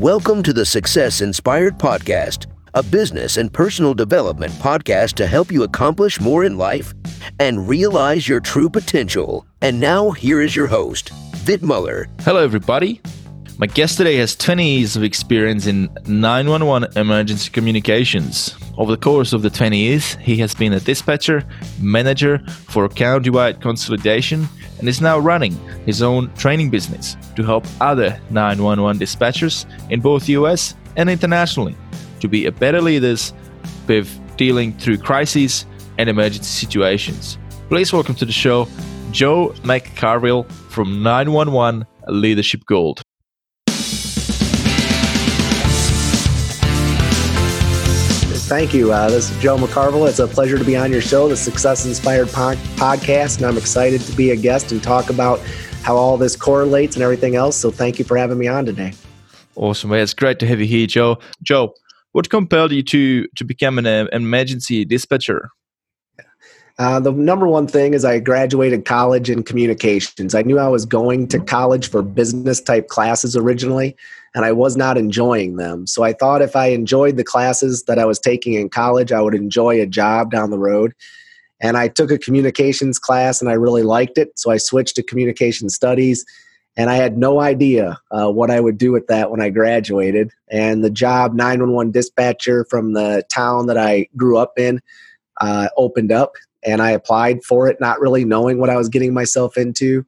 Welcome to the Success Inspired Podcast, a business and personal development podcast to help you accomplish more in life and realize your true potential. And now, here is your host, Vit Muller. Hello, everybody. My guest today has 20 years of experience in 911 emergency communications. Over the course of the 20 years, he has been a dispatcher, manager for countywide consolidation, and is now running his own training business to help other 911 dispatchers in both US and internationally to be a better leaders with dealing through crises and emergency situations. Please welcome to the show Joe McCarville from 911 Leadership Gold. Thank you. Uh, this is Joe McCarville. It's a pleasure to be on your show, the Success Inspired po- Podcast, and I'm excited to be a guest and talk about how all this correlates and everything else. So thank you for having me on today. Awesome. Well, it's great to have you here, Joe. Joe, what compelled you to to become an, an emergency dispatcher? Uh, the number one thing is I graduated college in communications. I knew I was going to college for business type classes originally, and I was not enjoying them. So I thought if I enjoyed the classes that I was taking in college, I would enjoy a job down the road. And I took a communications class and I really liked it. So I switched to communication studies. And I had no idea uh, what I would do with that when I graduated. And the job, 911 dispatcher from the town that I grew up in, uh, opened up. And I applied for it, not really knowing what I was getting myself into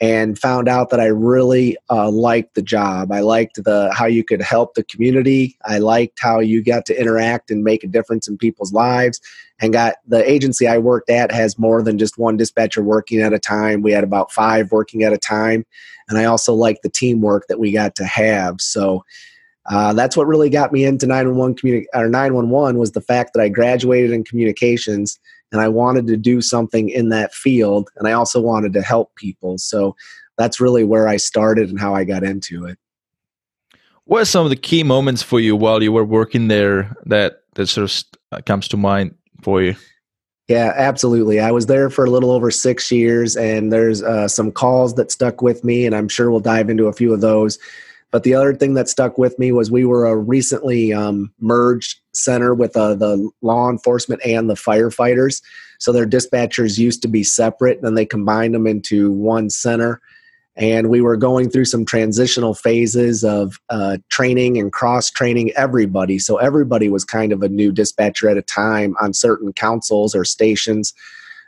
and found out that I really uh, liked the job. I liked the how you could help the community. I liked how you got to interact and make a difference in people's lives. And got the agency I worked at has more than just one dispatcher working at a time. We had about five working at a time, and I also liked the teamwork that we got to have. So. Uh, that's what really got me into 911 communi- or 911 was the fact that I graduated in communications and I wanted to do something in that field and I also wanted to help people. So that's really where I started and how I got into it. What are some of the key moments for you while you were working there that that sort of uh, comes to mind for you? Yeah, absolutely. I was there for a little over six years, and there's uh, some calls that stuck with me, and I'm sure we'll dive into a few of those. But the other thing that stuck with me was we were a recently um, merged center with uh, the law enforcement and the firefighters. So their dispatchers used to be separate, and then they combined them into one center. And we were going through some transitional phases of uh, training and cross training everybody. So everybody was kind of a new dispatcher at a time on certain consoles or stations.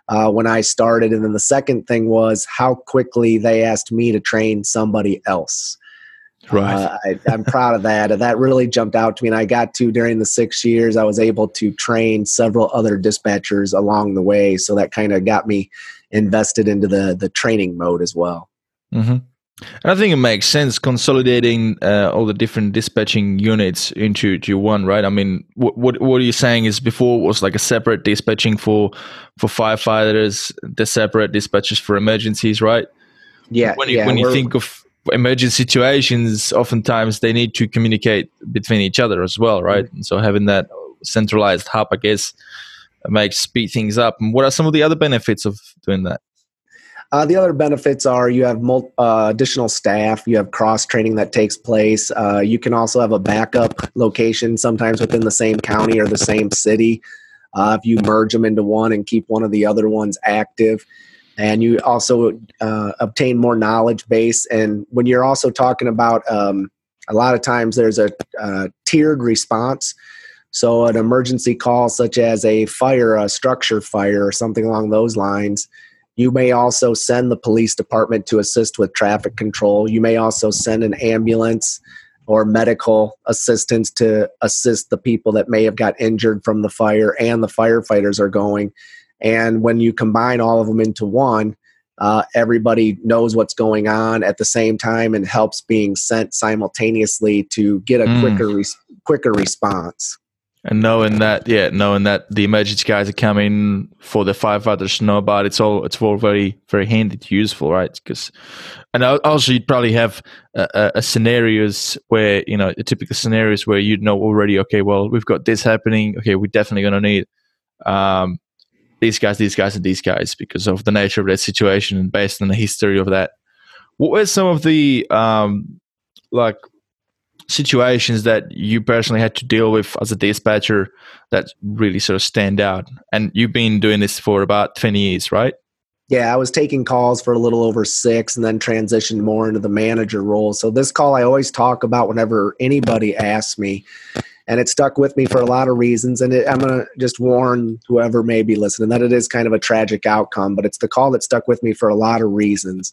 Uh, when I started. And then the second thing was how quickly they asked me to train somebody else. Right. Uh, I, am proud of that. And that really jumped out to me. And I got to, during the six years, I was able to train several other dispatchers along the way. So that kind of got me invested into the, the training mode as well. Mm-hmm. And I think it makes sense consolidating uh, all the different dispatching units into to one, right? I mean, what what what are you saying is before was like a separate dispatching for for firefighters, the separate dispatches for emergencies, right? Yeah. When you yeah, when you think of emergency situations, oftentimes they need to communicate between each other as well, right? Mm-hmm. So having that centralized hub, I guess, makes speed things up. And what are some of the other benefits of doing that? Uh, the other benefits are you have mul- uh, additional staff, you have cross training that takes place. Uh, you can also have a backup location sometimes within the same county or the same city. Uh, if you merge them into one and keep one of the other ones active, and you also uh, obtain more knowledge base. And when you're also talking about, um, a lot of times there's a uh, tiered response. So an emergency call, such as a fire, a structure fire, or something along those lines you may also send the police department to assist with traffic control. You may also send an ambulance or medical assistance to assist the people that may have got injured from the fire and the firefighters are going. And when you combine all of them into one, uh, everybody knows what's going on at the same time and helps being sent simultaneously to get a mm. quicker res- quicker response. And knowing that, yeah, knowing that the emergency guys are coming for the firefighters to know about it's all it's all very very handy to useful, right? Because and also you'd probably have a, a, scenarios where you know typical scenarios where you'd know already. Okay, well we've got this happening. Okay, we're definitely going to need um, these guys, these guys, and these guys because of the nature of that situation and based on the history of that. What were some of the um, like situations that you personally had to deal with as a dispatcher that really sort of stand out? And you've been doing this for about 20 years, right? Yeah, I was taking calls for a little over six and then transitioned more into the manager role. So, this call I always talk about whenever anybody asks me, and it stuck with me for a lot of reasons. And it, I'm going to just warn whoever may be listening that it is kind of a tragic outcome, but it's the call that stuck with me for a lot of reasons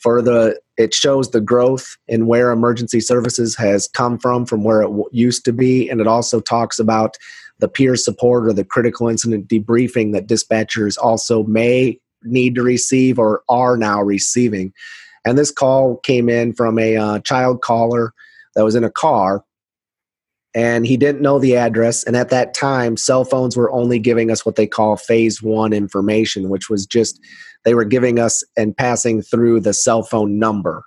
for the it shows the growth in where emergency services has come from from where it w- used to be and it also talks about the peer support or the critical incident debriefing that dispatchers also may need to receive or are now receiving and this call came in from a uh, child caller that was in a car and he didn't know the address. And at that time cell phones were only giving us what they call phase one information which was just they were giving us and passing through the cell phone number.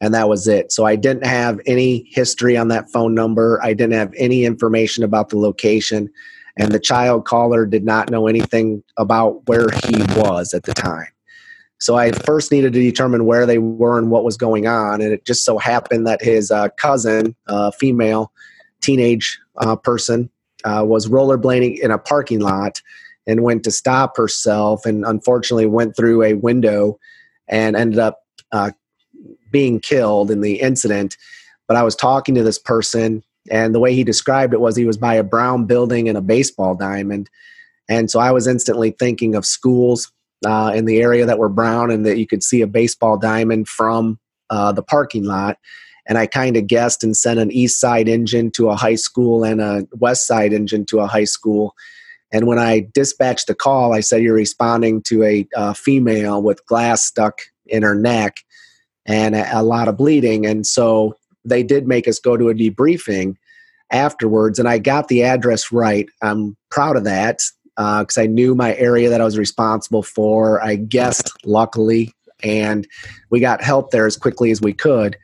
And that was it. So i didn't have any history on that phone number. I didn't have any information about the location. And the child caller did not know anything about where he was at the time. So i first needed to determine where they were and what was going on. And it just so happened that his uh, cousin uh, female teenage uh, person uh, was rollerblading in a parking lot and went to stop herself and unfortunately went through a window and ended up uh, being killed in the incident. But I was talking to this person, and the way he described it was he was by a brown building and a baseball diamond. And so I was instantly thinking of schools uh, in the area that were brown and that you could see a baseball diamond from uh, the parking lot. And I kind of guessed and sent an east side engine to a high school and a west side engine to a high school and when I dispatched the call, I said, You're responding to a female with glass stuck in her neck and a, a, lot of bleeding. And so they did make us go to a debriefing afterwards. And I got the address right. I'm proud of that because uh, I knew my area that I was responsible for. I guessed, luckily, and we got help there as quickly as we could.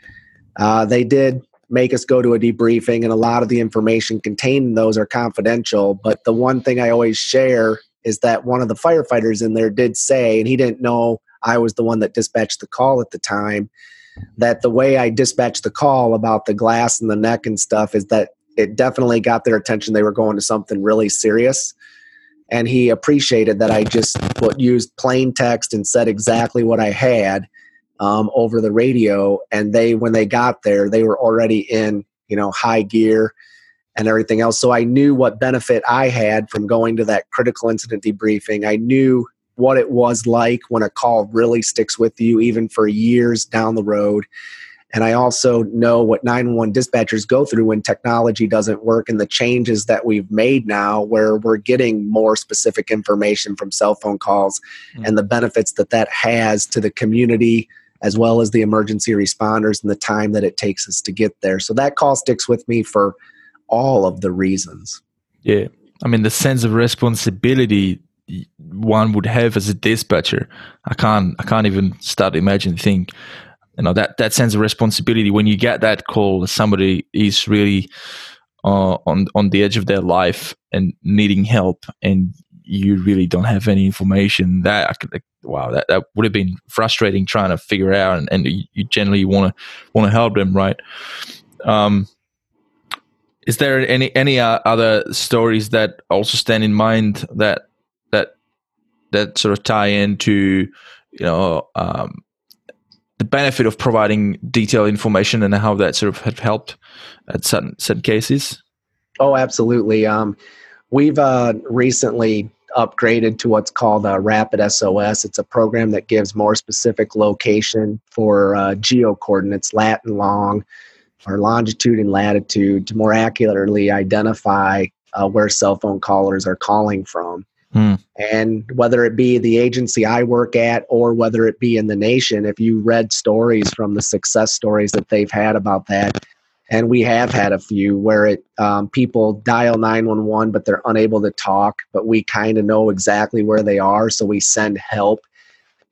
Uh, they did make us go to a debriefing, and a lot of the information contained in those are confidential. But the one thing I always share is that one of the firefighters in there did say, and he didn't know I was the one that dispatched the call at the time, that the way I dispatched the call about the glass and the neck and stuff is that it definitely got their attention. They were going to something really serious. And he appreciated that I just put, used plain text and said exactly what I had um, over the radio. And they, when they got there, they were already in, you know, high gear and everything else. So I knew what benefit I had from going to that critical incident debriefing. I knew what it was like when a call really sticks with you, even for years down the road. And I also know what 911 dispatchers go through when technology doesn't work and the changes that we've made now, where we're getting more specific information from cell phone calls mm-hmm. and the benefits that that has to the community, as well as the emergency responders and the time that it takes us to get there. So that call sticks with me for all of the reasons. Yeah. I mean, the sense of responsibility one would have as a dispatcher, I can't, I can't even start to imagine think, you know, that, that sense of responsibility when you get that call, somebody is really uh, on, on the edge of their life and needing help and you really don't have any information that I could, wow that, that would have been frustrating trying to figure out and, and you generally want to want to help them right? Um, is there any any uh, other stories that also stand in mind that that that sort of tie into you know um, the benefit of providing detailed information and how that sort of have helped at certain certain cases? Oh absolutely. Um, we've uh, recently upgraded to what's called a Rapid SOS. It's a program that gives more specific location for uh, geo coordinates, lat and long, or longitude and latitude, to more accurately identify uh, where cell phone callers are calling from. Hmm. And whether it be the agency I work at or whether it be in the nation, if you read stories from the success stories that they've had about that, and we have had a few where it um, people dial 911 but they're unable to talk but we kind of know exactly where they are so we send help.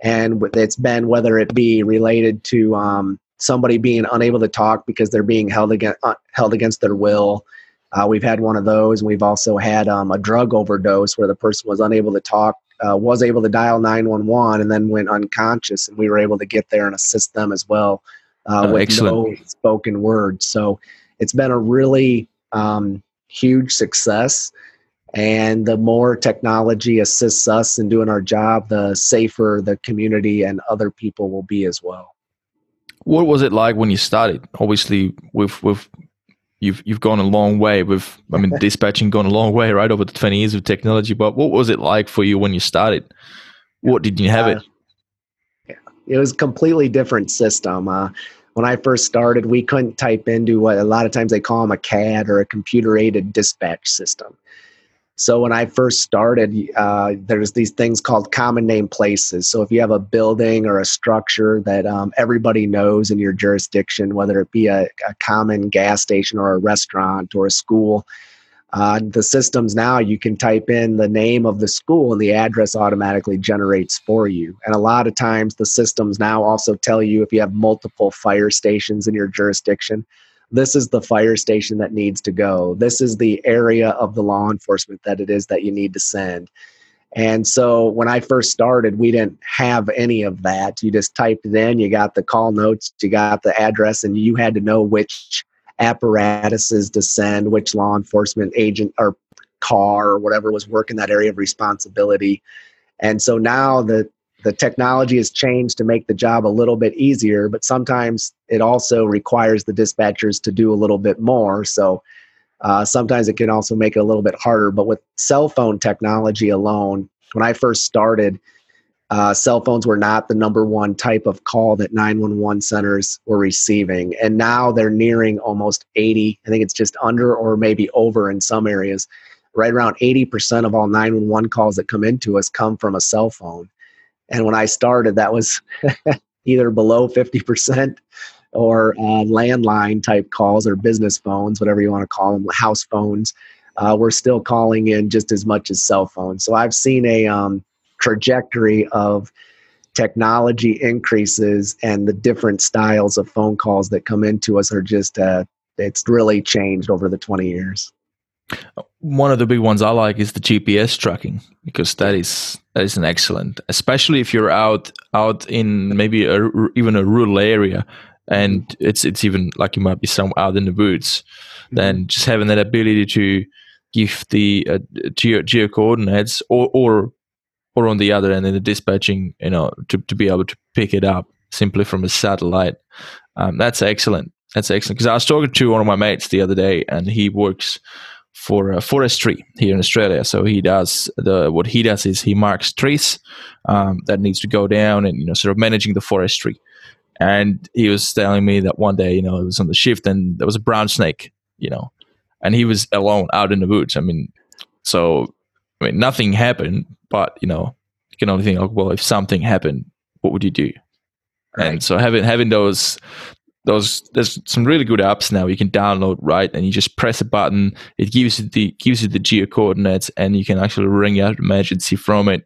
And it's been whether it be related to um, somebody being unable to talk because they're being held against uh, held against their will. Uh, we've had one of those. And we've also had um, a drug overdose where the person was unable to talk uh, was able to dial 911 and then went unconscious and we were able to get there and assist them as well uh, oh, with excellent. no spoken word. So it's been a really um, huge success. And the more technology assists us in doing our job, the safer the community and other people will be as well. What was it like when you started? Obviously, with with you've you've gone a long way with I mean dispatching gone a long way right over the 20 years of technology but what was it like for you when you started what did you have uh, it it was a completely different system uh, when I first started we couldn't type into what a lot of times they call them a CAD or a computer aided dispatch system so when I first started, uh, there's these things called common name places. So if you have a building or a structure that um, everybody knows in your jurisdiction, whether it be a, a, common gas station or a restaurant or a school, uh, the systems now you can type in the name of the school and the address automatically generates for you. And a lot of times the systems now also tell you if you have multiple fire stations in your jurisdiction this is the fire station that needs to go. This is the area of the law enforcement that it is that you need to send. And so when I first started, we didn't have any of that. You just typed in, you got the call notes, you got the address, and you had to know which apparatuses to send, which law enforcement agent or car or whatever was working that area of responsibility. And so now the the technology has changed to make the job a little bit easier, but sometimes it also requires the dispatchers to do a little bit more. So uh, sometimes it can also make it a little bit harder. But with cell phone technology alone, when I first started, uh, cell phones were not the number one type of call that 911 centers were receiving. And now they're nearing almost 80. I think it's just under or maybe over in some areas. Right around 80% of all 911 calls that come into us come from a cell phone. And when I started, that was either below 50% or uh, landline type calls or business phones, whatever you want to call them, house phones. Uh, we're still calling in just as much as cell phones. So I've seen a um, trajectory of technology increases and the different styles of phone calls that come into us are just, uh, it's really changed over the 20 years. One of the big ones I like is the GPS tracking because that is that is an excellent, especially if you're out out in maybe a, even a rural area, and it's it's even like you might be some out in the woods, mm-hmm. then just having that ability to give the uh, geo, geo coordinates or or or on the other end in the dispatching, you know, to, to be able to pick it up simply from a satellite. Um, that's excellent. That's excellent. Because I was talking to one of my mates the other day, and he works for uh, forestry here in Australia. So he does the what he does is he marks trees um, that needs to go down and you know sort of managing the forestry. And he was telling me that one day, you know, it was on the shift and there was a brown snake, you know, and he was alone out in the woods. I mean, so I mean, nothing happened, but you know, you can only think, like, well, if something happened, what would you do? Right. And so having having those those there's some really good apps now you can download right? And you just press a button it gives you the gives you the geo coordinates and you can actually ring out emergency from it.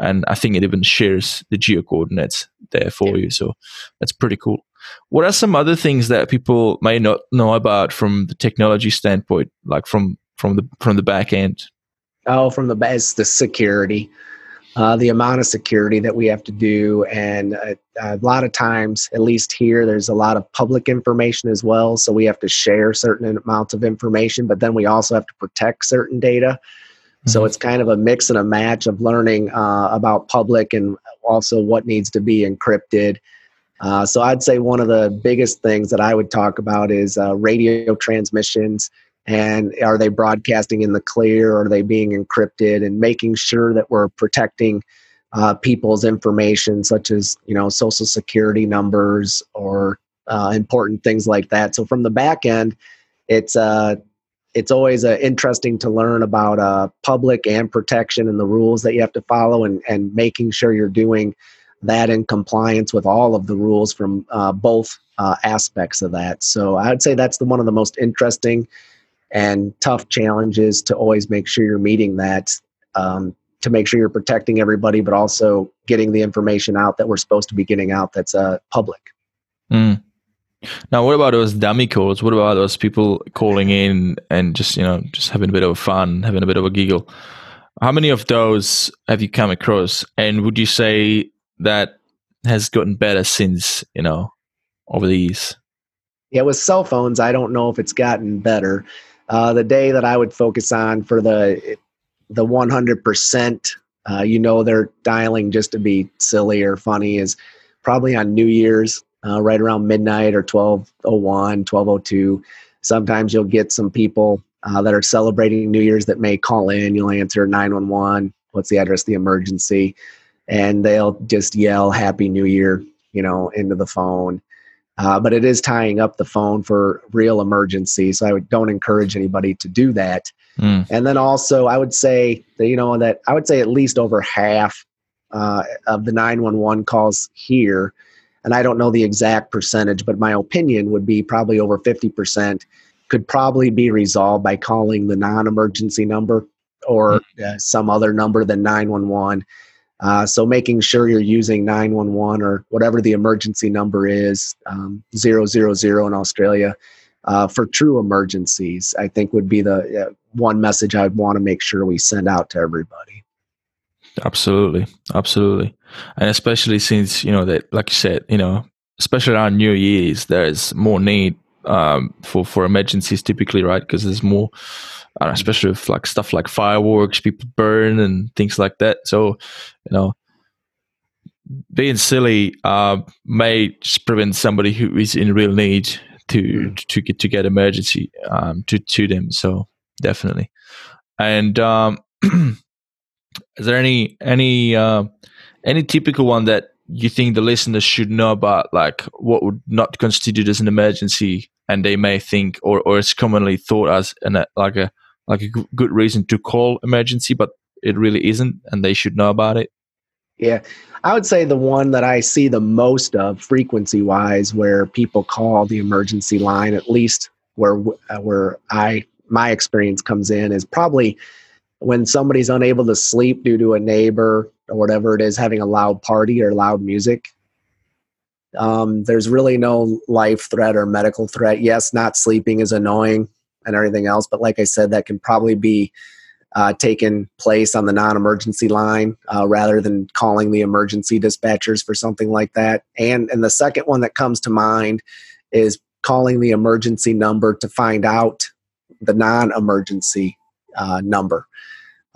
And i think it even shares the geo coordinates there for you. So that's pretty cool. What are some other things that people may not know about from the technology standpoint like from from the from the back end oh from the base the security uh, the amount of security that we have to do. And uh, a lot of times, at least here, there's a lot of public information as well. So we have to share certain amounts of information, but then we also have to protect certain data. Mm-hmm. So it's kind of a mix and a match of learning uh, about public and also what needs to be encrypted. Uh, so I'd say one of the biggest things that I would talk about is uh, radio transmissions and are they broadcasting in the clear? Or are they being encrypted? And making sure that we're protecting uh, people's information such as you know social security numbers or uh, important things like that. So from the back end it's uh it's always uh, interesting to learn about uh, public and protection and the rules that you have to follow and, and making sure you're doing that in compliance with all of the rules from uh, both uh, aspects of that. So i would say that's the one of the most interesting and tough challenges to always make sure you're meeting that um, to make sure you're protecting everybody but also getting the information out that we're supposed to be getting out that's uh, public. Mm. now what about those dummy calls? What about those people calling in and just you know just having a bit of fun having a bit of a giggle? How many of those have you come across? And would you say that has gotten better since you know over the years? Yeah, with cell phones, I don't know if it's gotten better. Uh, the day that I would focus on for the the 100%, uh, you know, they're dialing just to be silly or funny is probably on New Year's, uh, right around midnight or 1201, 1202. Sometimes you'll get some people uh, that are celebrating New Year's that may call in. You'll answer 911. What's the address? The emergency, and they'll just yell "Happy New Year," you know, into the phone. Uh, but it is tying up the phone for real emergency. So I would, don't encourage anybody to do that. Mm. And then also, I would say that you know that I would say at least over half uh, of the 911 calls here, and I don't know the exact percentage, but my opinion would be probably over 50 percent could probably be resolved by calling the non-emergency number or uh, some other number than 911 uh, so making sure you're using 911 or whatever the emergency number is, um, 000 in Australia, uh, for true emergencies, I think would be the uh, one message I'd want to make sure we send out to everybody. Absolutely, absolutely, and especially since you know that, like you said, you know, especially around New Year's, there's more need um, for for emergencies typically, right? Because there's more, know, especially with like stuff like fireworks, people burn and things like that. So, you know, being silly uh, may prevent somebody who is in real need to mm. to get to get emergency um, to to them. So definitely. And um, is there any any uh, any typical one that you think the listeners should know about, like what would not constitute as an emergency, and they may think, or or it's commonly thought as an like a like a good reason to call emergency, but it really isn't, and they should know about it? Yeah, I would say the one that I see the most of frequency wise, where people call the emergency line, at least where uh, where I my experience comes in, is probably when somebody's unable to sleep due to a neighbor or whatever it is having a loud party or loud music. Um, there's really no life threat or medical threat. Yes, not sleeping is annoying and everything else. But like I said, that can probably be uh, taken place on the non-emergency line uh, rather than calling the emergency dispatchers for something like that. And and the second one that comes to mind is calling the emergency number to find out the non-emergency uh, number.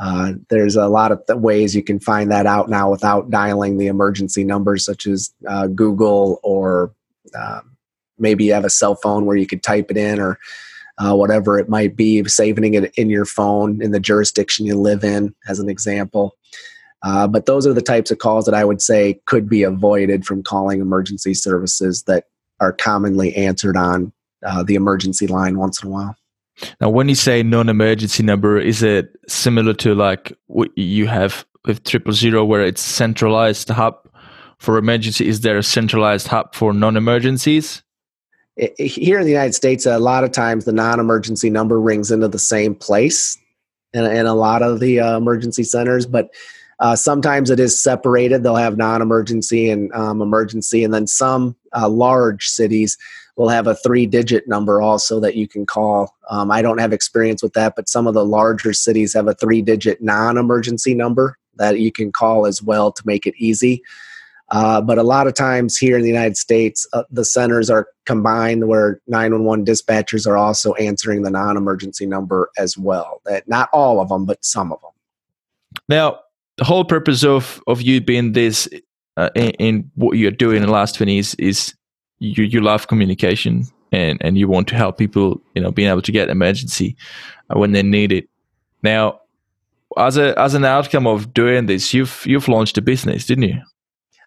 Uh, there's a lot of th- ways you can find that out now without dialing the emergency numbers, such as uh, Google or um, maybe you have a cell phone where you could type it in or uh, whatever it might be, saving it in your phone in the jurisdiction you live in, as an example. Uh, but those are the types of calls that I would say could be avoided from calling emergency services that are commonly answered on uh, the emergency line once in a while. Now, when you say non-emergency number, is it similar to like what you have with triple zero, where it's centralized hub for emergency? Is there a centralized hub for non-emergencies? here in the United States, a lot of times the non-emergency number rings into the same place in, in a lot of the uh, emergency centers, but uh, sometimes it is separated. They'll have non-emergency and um, emergency, and then some uh, large cities will have a three-digit number also that you can call. Um, I don't have experience with that, but some of the larger cities have a three-digit non-emergency number that you can call as well to make it easy. Uh, but a lot of times here in the United States, uh, the centers are combined where 911 dispatchers are also answering the non emergency number as well. Not all of them, but some of them. Now, the whole purpose of, of you being this uh, in, in, what you're doing in the last 20 years is you, you love communication and, and you want to help people, you know, being able to get emergency uh, when they need it. Now, as a as an outcome of doing this, you've you've launched a business, didn't you?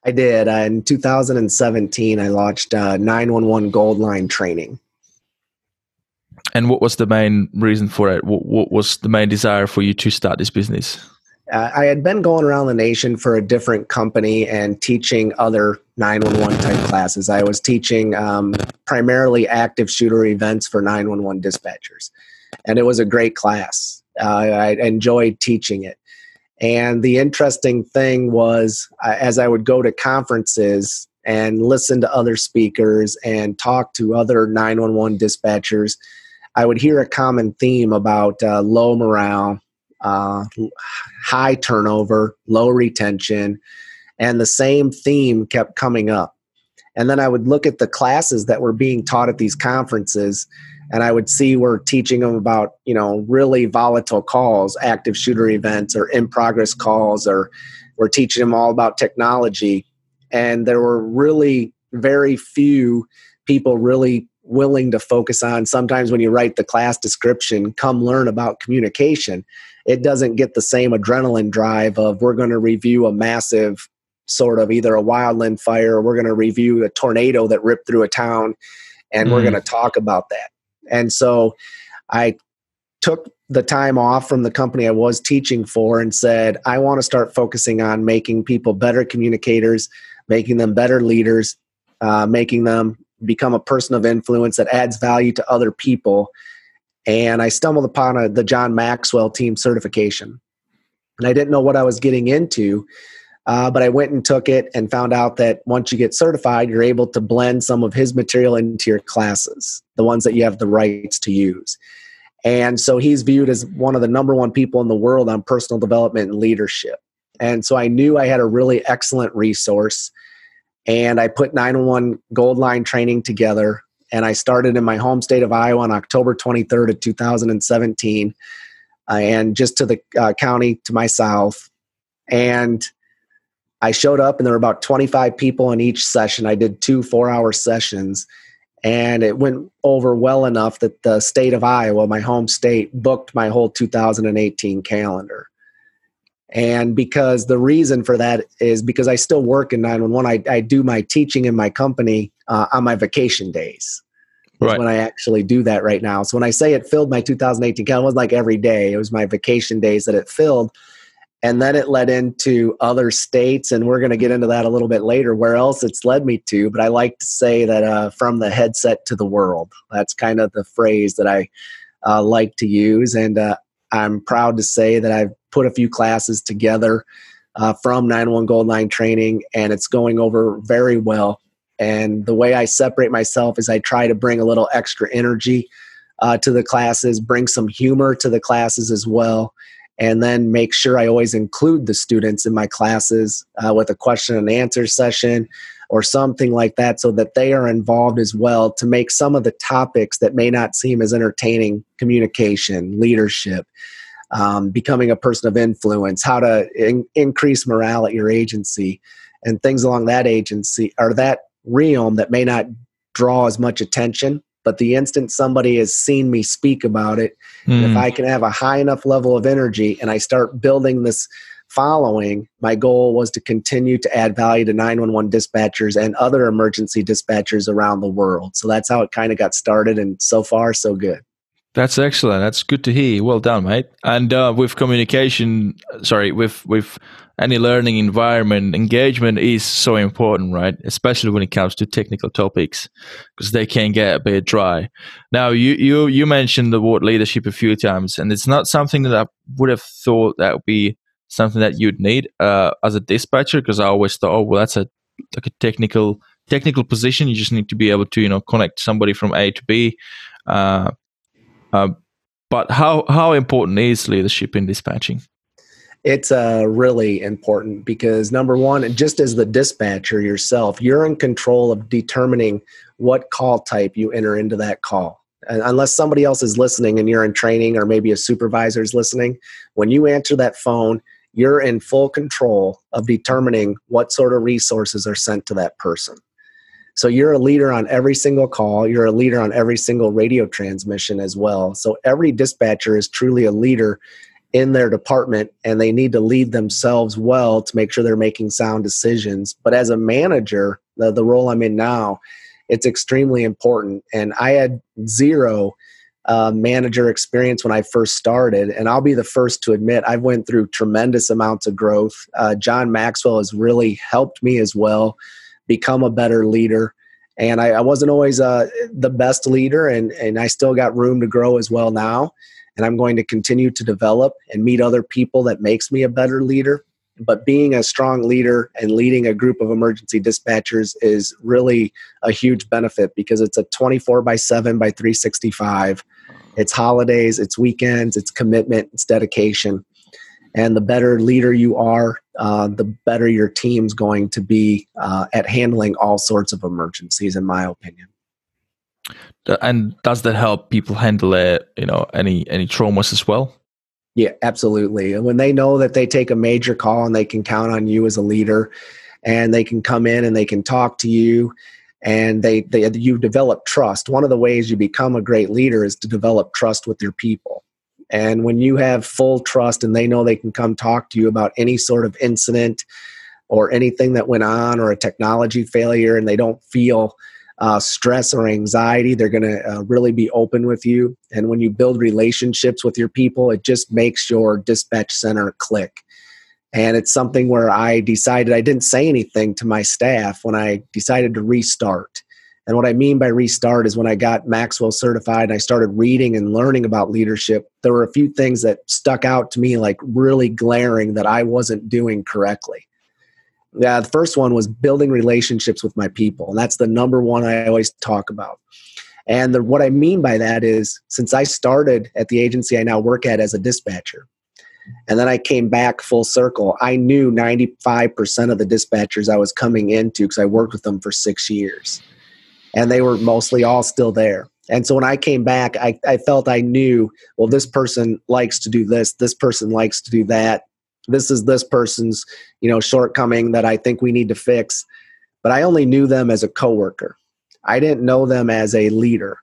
I did. Uh, in 2017, I launched uh, 911 Gold Line training. And what was the main reason for it? What, what was the main desire for you to start this business? Uh, I had been going around the nation for a different company and teaching other 911 type classes. I was teaching um, primarily active shooter events for 911 dispatchers. And it was a great class. Uh, I enjoyed teaching it. And the interesting thing was, uh, as I would go to conferences and listen to other speakers and talk to other 911 dispatchers, I would hear a common theme about uh, low morale, uh, high turnover, low retention, and the same theme kept coming up. And then I would look at the classes that were being taught at these conferences and I would see we're teaching them about, you know, really volatile calls, active shooter events or in progress calls, or we're teaching them all about technology. And there were really very few people really willing to focus on sometimes when you write the class description come learn about communication it doesn't get the same adrenaline drive of we're going to review a massive sort of either a wildland fire or we're going to review a tornado that ripped through a town and mm. we're going to talk about that and so i took the time off from the company i was teaching for and said i want to start focusing on making people better communicators making them better leaders uh, making them become a person of influence that adds value to other people. And I stumbled upon a, the John Maxwell team certification. And I didn't know what I was getting into, uh, but I went and took it and found out that once you get certified, you're able to blend some of his material into your classes, the ones that you have the rights to use. And so he's viewed as one of the number one people in the world on personal development and leadership. And so I knew I had a really excellent resource and I put 911 Gold Line training together. And I started in my home state of Iowa on October 23rd of 2017, uh, and just to the uh, county to my south. And I showed up, and there were about 25 people in each session. I did two four-hour sessions, and it went over well enough that the state of Iowa, my home state, booked my whole 2018 calendar. And because the reason for that is because I still work in 911, I, I do my teaching in my company uh, on my vacation days. Right. When I actually do that right now. So when I say it filled my 2018 calendar, it was like every day. It was my vacation days that it filled. And then it led into other states, and we're going to get into that a little bit later, where else it's led me to. But I like to say that uh, from the headset to the world. That's kind of the phrase that I uh, like to use. And uh, I'm proud to say that I've put a few classes together uh, from 911 Gold Line training, and it's going over very well. And the way I separate myself is I try to bring a little extra energy uh, to the classes, bring some humor to the classes as well, and then make sure I always include the students in my classes uh, with a question and answer session or something like that so that they are involved as well to make some of the topics that may not seem as entertaining communication, leadership, um, becoming a person of influence, how to in- increase morale at your agency, and things along that agency or that realm that may not draw as much attention. But the instant somebody has seen me speak about it, mm. if hmm. I can have a high enough level of energy and I start building this following, my goal was to continue to add value to 911 dispatchers and other emergency dispatchers around the world. So that's how it kind of got started, and so far, so good. That's excellent. That's good to hear. Well done, mate. And uh, with communication, sorry, with with any learning environment, engagement is so important, right? Especially when it comes to technical topics, because they can get a bit dry. Now, you you you mentioned the word leadership a few times, and it's not something that I would have thought that would be something that you'd need uh, as a dispatcher, because I always thought, oh, well, that's a like a technical technical position. You just need to be able to you know connect somebody from A to B. Uh, uh, but how how important is leadership in dispatching? It's uh, really important because number one, just as the dispatcher yourself, you're in control of determining what call type you enter into that call. Unless somebody else is listening and you're in training or maybe a supervisor is listening, when you answer that phone, you're in full control of determining what sort of resources are sent to that person. So you're a leader on every single call, you're a leader on every single radio transmission as well. So every dispatcher is truly a leader in their department and they need to lead themselves well to make sure they're making sound decisions. But as a manager, the, the role I'm in now, it's extremely important. And I had zero uh, manager experience when I first started, and I'll be the first to admit I've went through tremendous amounts of growth. Uh, John Maxwell has really helped me as well become a better leader. And I, I wasn't always uh, the best leader, and, and I still got room to grow as well now. And I'm going to continue to develop and meet other people that makes me a better leader. But being a strong leader and leading a group of emergency dispatchers is really a huge benefit because it's a 24 by 7 by 365. It's holidays, it's weekends, it's commitment, it's dedication. And the better leader you are, uh, the better your team's going to be uh, at handling all sorts of emergencies, in my opinion. And does that help people handle it, you know, any any traumas as well? Yeah, absolutely. And when they know that they take a major call and they can count on you as a leader, and they can come in and they can talk to you, and they, they you develop trust. One of the ways you become a great leader is to develop trust with your people. And when you have full trust and they know they can come talk to you about any sort of incident or anything that went on or a technology failure and they don't feel uh, stress or anxiety. They're going to uh, really be open with you. And when you build relationships with your people, it just makes your dispatch center click. And it's something where I decided I didn't say anything to my staff when I decided to restart. And what I mean by restart is when I got Maxwell certified and I started reading and learning about leadership, there were a few things that stuck out to me like really glaring that I wasn't doing correctly. Yeah, the first one was building relationships with my people. And that's the number one I always talk about. And the, what I mean by that is since I started at the agency I now work at as a dispatcher, and then I came back full circle, I knew 95% of the dispatchers I was coming into because I worked with them for six years. And they were mostly all still there. And so when I came back, I, I felt I knew, well, this person likes to do this, this person likes to do that this is this person's you know shortcoming that i think we need to fix. But i only knew them as a coworker. I didn't know them as a leader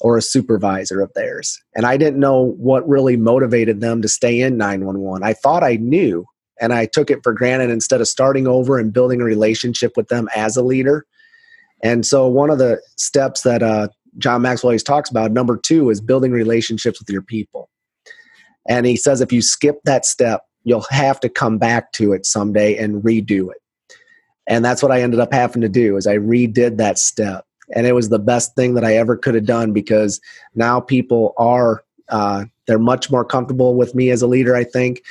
or a supervisor of theirs. And i didn't know what really motivated them to stay in 911 i thought i knew and i took it for granted instead of starting over and building a relationship with them as a leader and so one of the steps that uh, john maxwell always talks about number two is building relationships with your people. And he says if you skip that step you'll have to come back to it someday and redo it. And that's what i ended up having to do is i redid that step. And it was the best thing that i ever could have done because now people are uh, they're much more comfortable with me as a leader i think.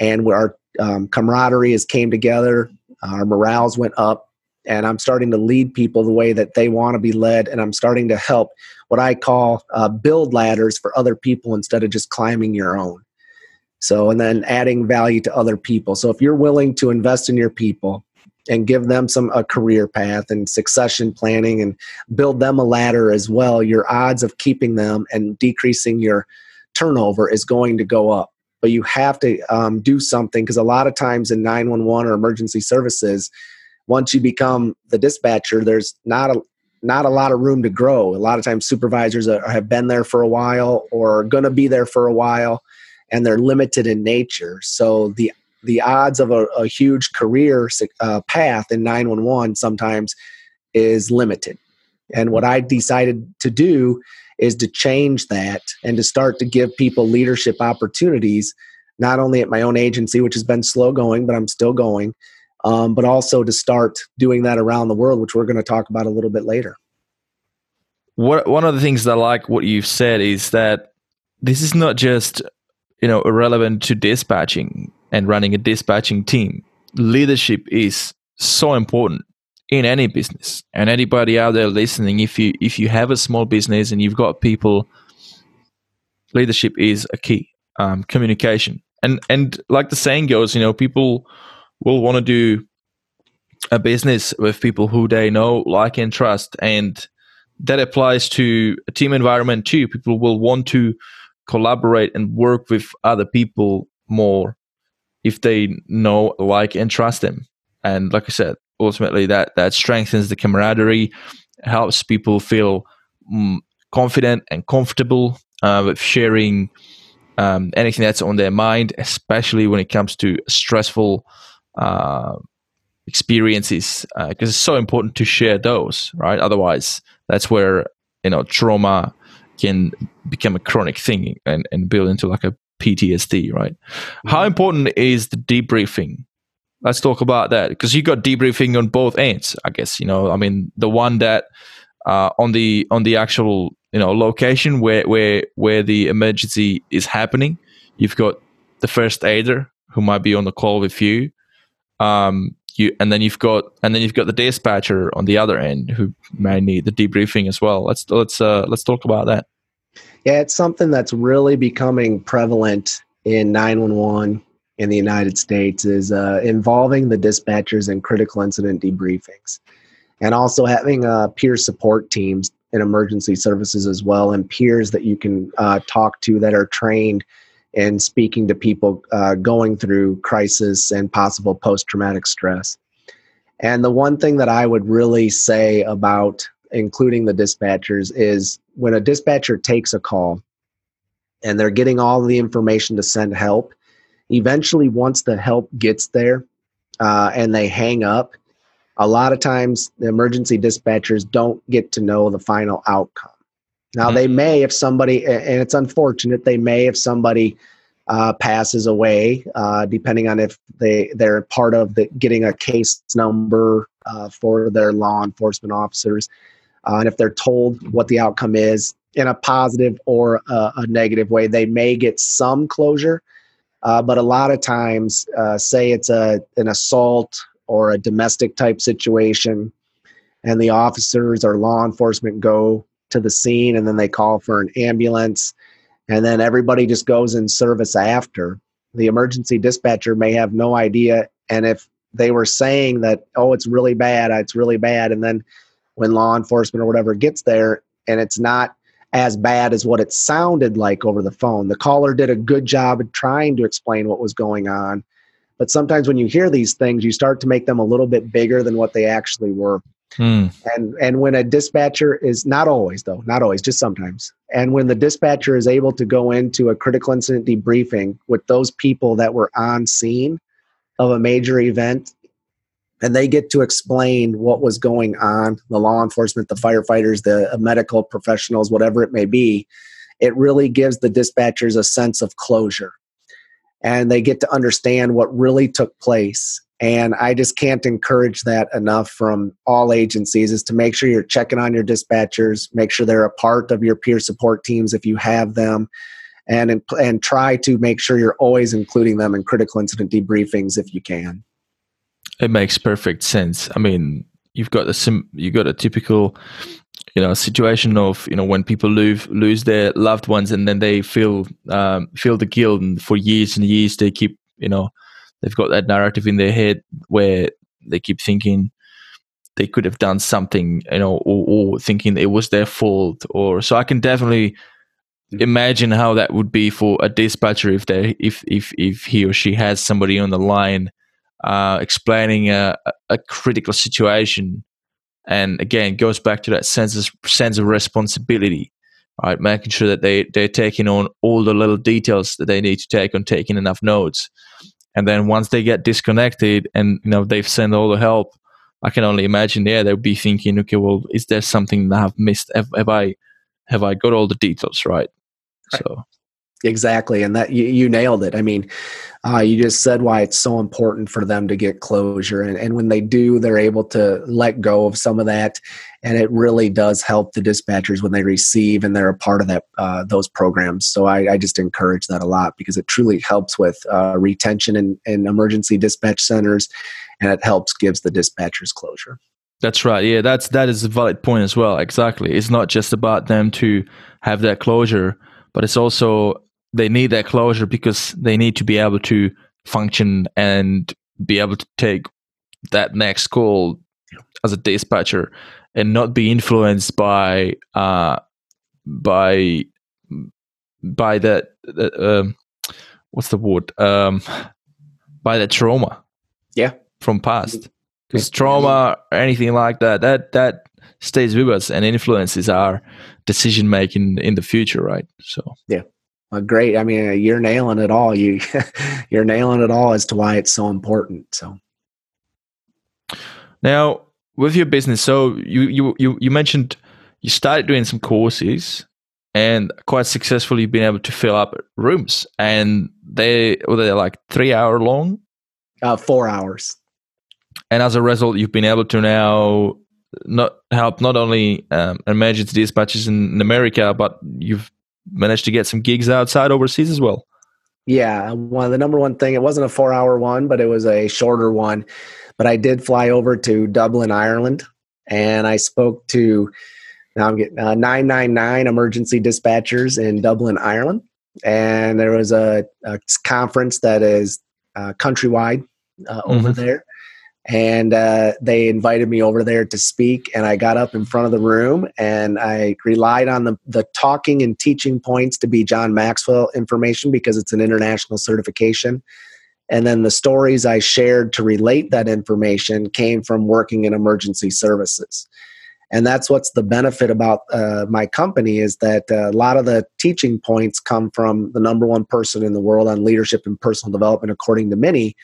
And our um, camaraderie has came together. Our morales went up and i'm starting to lead people the way that they want to be led and i'm starting to help what i call uh, build ladders for other people instead of just climbing your own so, and then adding value to other people. So, if you're willing to invest in your people and give them some a career path and succession planning and build them a ladder as well, your odds of keeping them and decreasing your turnover is going to go up. But you have to um, do something because a lot of times in 911 or emergency services, once you become the dispatcher, there's not a not a lot of room to grow. A lot of times, supervisors are, have been there for a while or are going to be there for a while and they're limited in nature. So the the odds of a, a huge career uh, path in 911 sometimes is limited. And what I decided to do is to change that and to start to give people leadership opportunities, not only at my own agency, which has been slow going, but I'm still going, um, but also to start doing that around the world, which we're going to talk about a little bit later. What, one of the things that I like what you've said is that this is not just you know irrelevant to dispatching and running a dispatching team. Leadership is so important in any business. And anybody out there listening if you if you have a small business and you've got people leadership is a key um, communication. And and like the saying goes you know people will want to do a business with people who they know like and trust and that applies to a team environment too people will want to collaborate and work with other people more if they know, like, and trust them. And like I said, ultimately that that strengthens the camaraderie, helps people feel mm, confident and comfortable uh, with sharing um, anything that's on their mind, especially when it comes to stressful uh, experiences, because uh, it's so important to share those, right? Otherwise, that's where you know trauma can become a chronic thing and, and build into like a PTSD, right? Mm-hmm. How important is the debriefing? Let's talk about that because you got debriefing on both ends, I guess. You know, I mean, the one that uh, on the on the actual you know location where where where the emergency is happening, you've got the first aider who might be on the call with you. Um, you and then you've got and then you've got the dispatcher on the other end who may need the debriefing as well. Let's let's uh, let's talk about that. Yeah, it's something that's really becoming prevalent in 911 in the United States is uh, involving the dispatchers in critical incident debriefings and also having uh, peer support teams in emergency services as well and peers that you can uh, talk to that are trained in speaking to people uh, going through crisis and possible post-traumatic stress and the one thing that i would really say about including the dispatchers is when a dispatcher takes a call and they're getting all the information to send help eventually once the help gets there uh, and they hang up a lot of times the emergency dispatchers don't get to know the final outcome. Now mm-hmm. they may, if somebody, and it's unfortunate, they may if somebody uh, passes away, uh, depending on if they they're part of the getting a case number uh, for their law enforcement officers, uh, and if they're told what the outcome is in a positive or a, a negative way, they may get some closure. Uh, but a lot of times, uh, say it's a an assault or a domestic type situation and the officers or law enforcement go to the scene and then they call for an ambulance and then everybody just goes in service after the emergency dispatcher may have no idea and if they were saying that oh it's really bad it's really bad and then when law enforcement or whatever gets there and it's not as bad as what it sounded like over the phone the caller did a good job of trying to explain what was going on but sometimes when you hear these things, you start to make them a little bit bigger than what they actually were. Hmm. And and when a dispatcher is not always though, not always, just sometimes. And when the dispatcher is able to go into a critical incident debriefing with those people that were on scene of a major event and they get to explain what was going on, the law enforcement, the firefighters, the medical professionals, whatever it may be, it really gives the dispatchers a sense of closure and they get to understand what really took place. And I just can't encourage that enough from all agencies is to make sure you're checking on your dispatchers, make sure they're a part of your peer support teams if you have them, and and try to make sure you're always including them in critical incident debriefings if you can. It makes perfect sense. I mean, you've got a sim, you've got a typical you know situation of you know when people lose lose their loved ones and then they feel um, feel the guilt and for years and years they keep you know they've got that narrative in their head where they keep thinking they could have done something you know or, or thinking it was their fault or so i can definitely imagine how that would be for a dispatcher if they if if if he or she has somebody on the line uh, explaining a, a critical situation. And again goes back to that sense of sense of responsibility right? Making sure that they they're taking on all the little details that they need to take on taking enough notes and then once they get disconnected and you know they've sent all the help i can only imagine yeah they'll be thinking okay well is there something that i've missed? Have, have i have i got all the details right, right. so exactly and that you, you nailed it. I mean uh, you just said why it's so important for them to get closure and, and when they do they're able to let go of some of that and it really does help the dispatchers when they receive and they're a part of that uh, those programs. So I, I, just encourage that a lot because it truly helps with uh, retention in, in emergency dispatch centers and it helps gives the dispatchers closure. That's right. Yeah that's that is a valid point as well. Exactly. It's not just about them to have that closure but it's also they need that closure because they need to be able to function and be able to take that next call as a dispatcher and not be influenced by uh, by by that uh, um, what's the word? Um, by the trauma. Yeah. From past. Because trauma or anything like that that that stays with us and influences our decision making in the future right? So. Yeah. Well, great. I mean, you're nailing it all. You you're nailing it all as to why it's so important. So. Now with your business, so you you you, you mentioned you started doing some courses and quite successfully you've been able to fill up rooms and they were they like three hour long uh, four hours and as a result you've been able to now not help not only um, emergency dispatches in america but you've managed to get some gigs outside overseas as well. Yeah, one the number one thing. It wasn't a four hour one, but it was a shorter one. But I did fly over to Dublin, Ireland, and I spoke to now I'm getting uh, 999 emergency dispatchers in Dublin, Ireland. And there was a, a conference that is uh, countrywide uh, over mm-hmm. there and uh, they invited me over there to speak and i got up in front of the room and i relied on the, the talking and teaching points to be john maxwell information because it's an international certification and then the stories i shared to relate that information came from working in emergency services and that's what's the benefit about uh, my company is that uh, a lot of the teaching points come from the number one person in the world on leadership and personal development according to many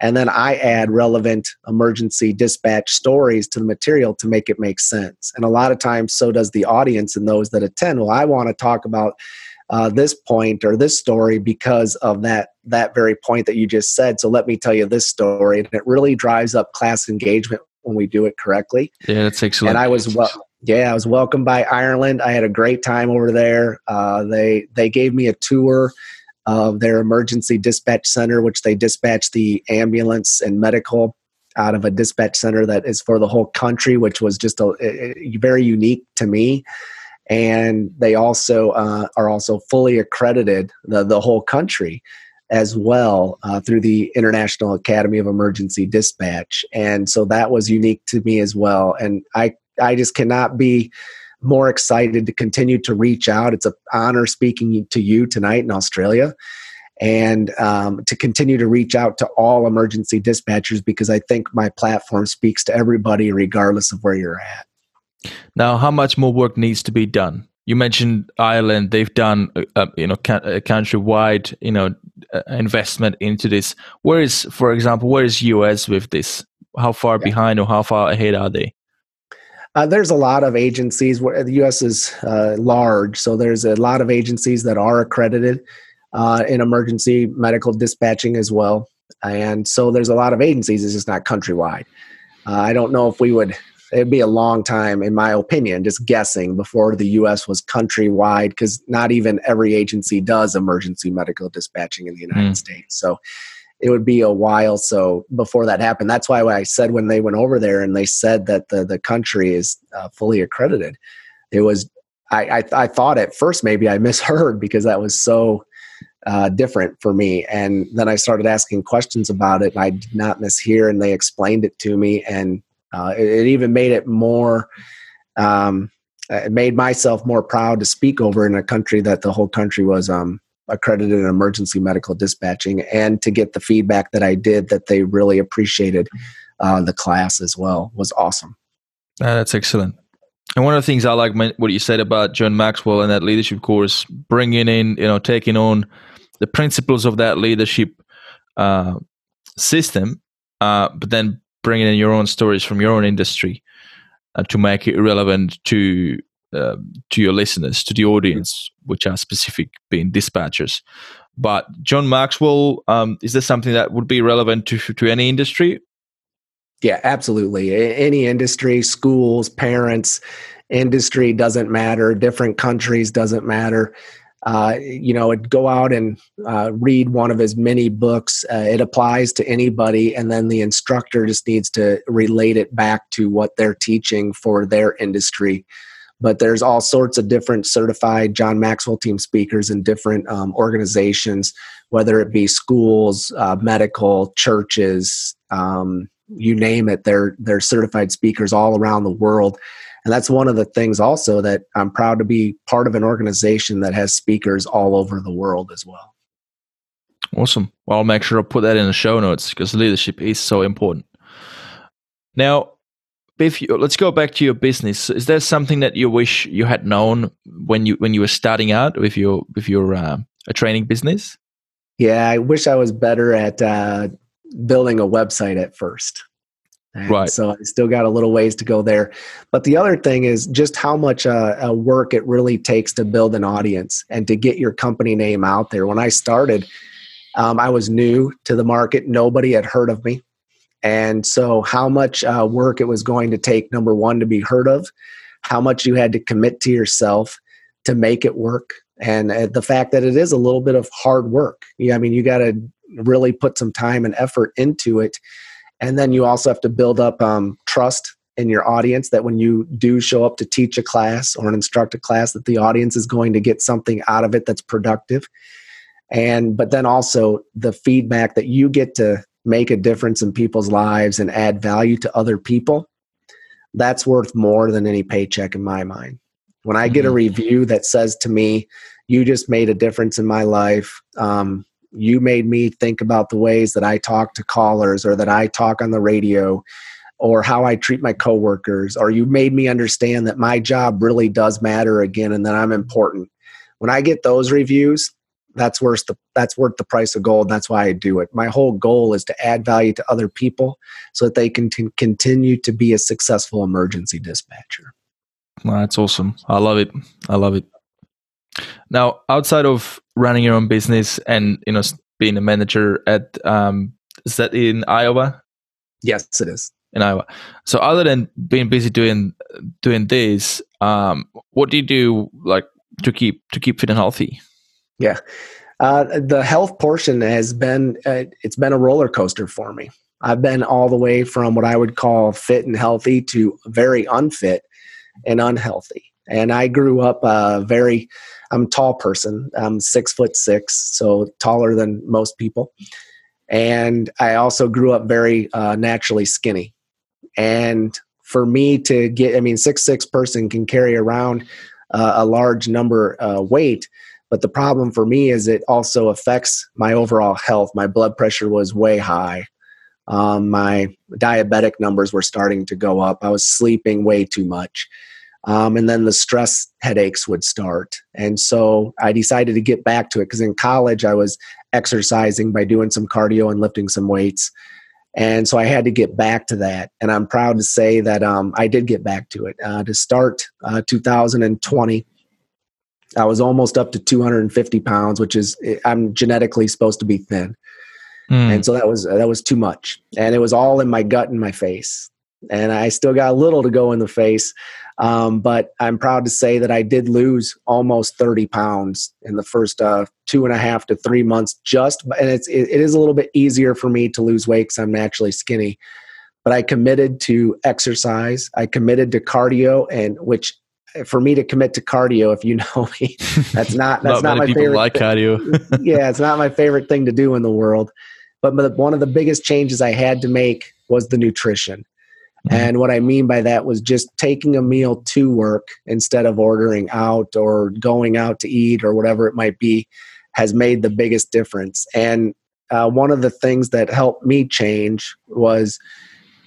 and then I add relevant emergency dispatch stories to the material to make it make sense. And a lot of times, so does the audience and those that attend. Well, I want to talk about uh, this point or this story because of that that very point that you just said. So let me tell you this story, and it really drives up class engagement when we do it correctly. Yeah, that's excellent. And I was well. Yeah, I was welcomed by Ireland. I had a great time over there. Uh, they they gave me a tour of their emergency dispatch center, which they dispatch the ambulance and medical out of a dispatch center that is for the whole country, which was just a, a very unique to me. And they also uh, are also fully accredited the the whole country as well uh, through the International Academy of Emergency Dispatch, and so that was unique to me as well. And I I just cannot be more excited to continue to reach out. It's an honor speaking to you tonight in Australia and um, to continue to reach out to all emergency dispatchers because I think my platform speaks to everybody regardless of where you're at. Now, how much more work needs to be done? You mentioned Ireland; they've done, uh, uh you know, a countrywide, you know, uh, investment into this. Where is, for example, where is US with this? How far yeah. behind or how far ahead are they? Uh, there's a lot of agencies where the U.S. is uh, large, so there's a lot of agencies that are accredited uh, in emergency medical dispatching as well, and so there's a lot of agencies. It's just not countrywide. Uh, I don't know if we would. It'd be a long time, in my opinion, just guessing before the U.S. was countrywide because not even every agency does emergency medical dispatching in the United mm. States. So it would be a while so before that happened that's why i said when they went over there and they said that the, the country is uh, fully accredited it was I, I, I thought at first maybe i misheard because that was so uh, different for me and then i started asking questions about it and i did not mishear and they explained it to me and uh, it, it, even made it more um, it made myself more proud to speak over in a country that the whole country was um, accredited in emergency medical dispatching and to get the feedback that I did that they really appreciated uh, the class as well was awesome. Uh, that's excellent. And one of the things I like what you said about John Maxwell and that leadership course, bringing in, you know, taking on the principles of that leadership uh, system, uh, but then bringing in your own stories from your own industry uh, to make it relevant to uh, to your listeners, to the audience, which are specific being dispatchers. But John Maxwell, um, is this something that would be relevant to to any industry? Yeah, absolutely. Any industry, schools, parents, industry doesn't matter. Different countries doesn't matter. Uh, you know, go out and uh, read one of his many books. Uh, it applies to anybody, and then the instructor just needs to relate it back to what they're teaching for their industry but there's all sorts of different certified John Maxwell team speakers in different um, organizations, whether it be schools, uh, medical, churches, um, you name it. They're they're certified speakers all around the world, and that's one of the things also that I'm proud to be part of an organization that has speakers all over the world as well. Awesome. Well, I'll make sure I put that in the show notes because leadership is so important. Now, Biff, let's go back to your business. Is there something that you wish you had known when you when you were starting out with your with your uh, a training business? Yeah, I wish I was better at uh, building a website at first. And right. So I still got a little ways to go there. But the other thing is just how much uh, work it really takes to build an audience and to get your company name out there. When I started, um, I was new to the market. Nobody had heard of me. And so, how much uh, work it was going to take, number one, to be heard of, how much you had to commit to yourself to make it work, and uh, the fact that it is a little bit of hard work. Yeah, I mean, you got to really put some time and effort into it. And then you also have to build up um, trust in your audience that when you do show up to teach a class or an instruct a class, that the audience is going to get something out of it that's productive. and but then also the feedback that you get to make a difference in people's lives and add value to other people that's worth more than any paycheck in my mind when i get a mm-hmm. review that says to me you just made a difference in my life um, you made me think about the ways that i talk to callers or that i talk on the radio or how i treat my coworkers or you made me understand that my job really does matter again and that i'm important when i get those reviews that's worth the that's worth the price of gold. That's why I do it. My whole goal is to add value to other people so that they can t- continue to be a successful emergency dispatcher. Well, that's awesome. I love it. I love it. Now, outside of running your own business and you know being a manager at um, is that in Iowa? Yes, it is in Iowa. So, other than being busy doing doing this, um, what do you do like to keep to keep fit and healthy? Yeah. Uh, the health portion has been uh, it's been a roller coaster for me. I've been all the way from what I would call fit and healthy to very unfit and unhealthy. And I grew up a very I'm a tall person. I'm six foot six, so taller than most people. And I also grew up very uh, naturally skinny. And for me to get, I mean, six six person can carry around uh, a large number uh, weight but the problem for me is it also affects my overall health. My blood pressure was way high. Um, my diabetic numbers were starting to go up. I was sleeping way too much. Um, and then the stress headaches would start. And so I decided to get back to it because in college I was exercising by doing some cardio and lifting some weights. And so I had to get back to that. And I'm proud to say that um, I did get back to it. Uh, to start uh, 2020, I was almost up to 250 pounds, which is I'm genetically supposed to be thin, mm. and so that was that was too much, and it was all in my gut and my face, and I still got a little to go in the face, um, but I'm proud to say that I did lose almost 30 pounds in the first uh, two and a half to three months. Just and it's it, it is a little bit easier for me to lose weight because I'm naturally skinny, but I committed to exercise. I committed to cardio, and which for me to commit to cardio, if you know me, that's not that's not, not my favorite. Like cardio, yeah, it's not my favorite thing to do in the world. But one of the biggest changes I had to make was the nutrition. Mm-hmm. And what I mean by that was just taking a meal to work instead of ordering out or going out to eat or whatever it might be has made the biggest difference. And uh, one of the things that helped me change was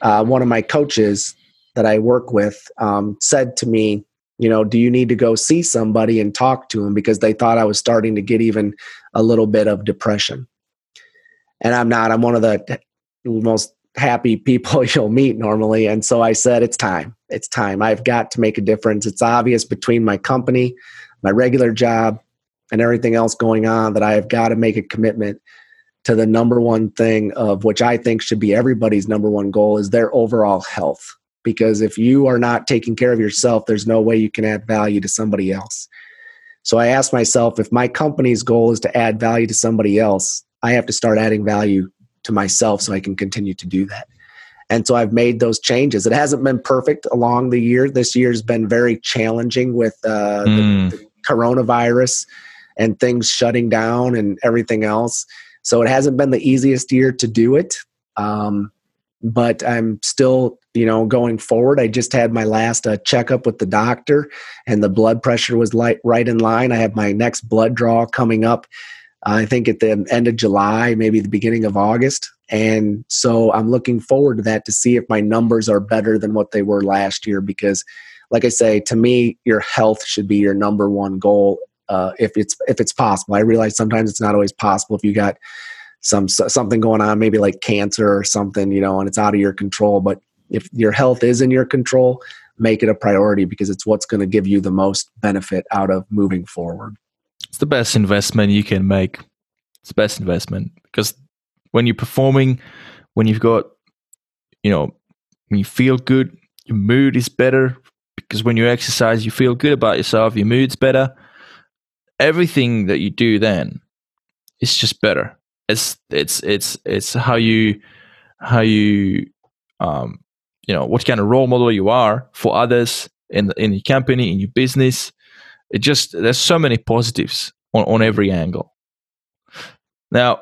uh, one of my coaches that I work with um, said to me, you know do you need to go see somebody and talk to them because they thought i was starting to get even a little bit of depression and i'm not i'm one of the most happy people you'll meet normally. And so i said it's time. It's time. I've got to make a difference. It's obvious between my company my regular job and everything else going on that i have got to make a commitment to the number one thing of which i think should be everybody's number one goal is their overall health. Because if you are not taking care of yourself, there's no way you can add value to somebody else. So I asked myself if my company's goal is to add value to somebody else, I have to start adding value to myself so I can continue to do that. And so I've made those changes. It hasn't been perfect along the year. This year's been very challenging with uh, mm. the, the coronavirus and things shutting down and everything else. So it hasn't been the easiest year to do it. Um, but I'm still, you know, going forward. I just had my last uh, checkup with the doctor, and the blood pressure was light, right in line. I have my next blood draw coming up. I think at the end of July, maybe the beginning of August. And so I'm looking forward to that to see if my numbers are better than what they were last year. Because, like I say, to me, your health should be your number one goal uh, if it's if it's possible. I realize sometimes it's not always possible if you got some something going on, maybe like cancer or something, you know, and it's out of your control. But if your health is in your control, make it a priority because it's what's going to give you the most benefit out of moving forward. The best investment you can make. It's the best investment because when you're performing, when you've got, you know, when you feel good, your mood is better because when you exercise, you feel good about yourself, your mood's better. Everything that you do then is just better it's it's it's it's how you how you um you know what kind of role model you are for others in in your company in your business it just there's so many positives on, on every angle Now,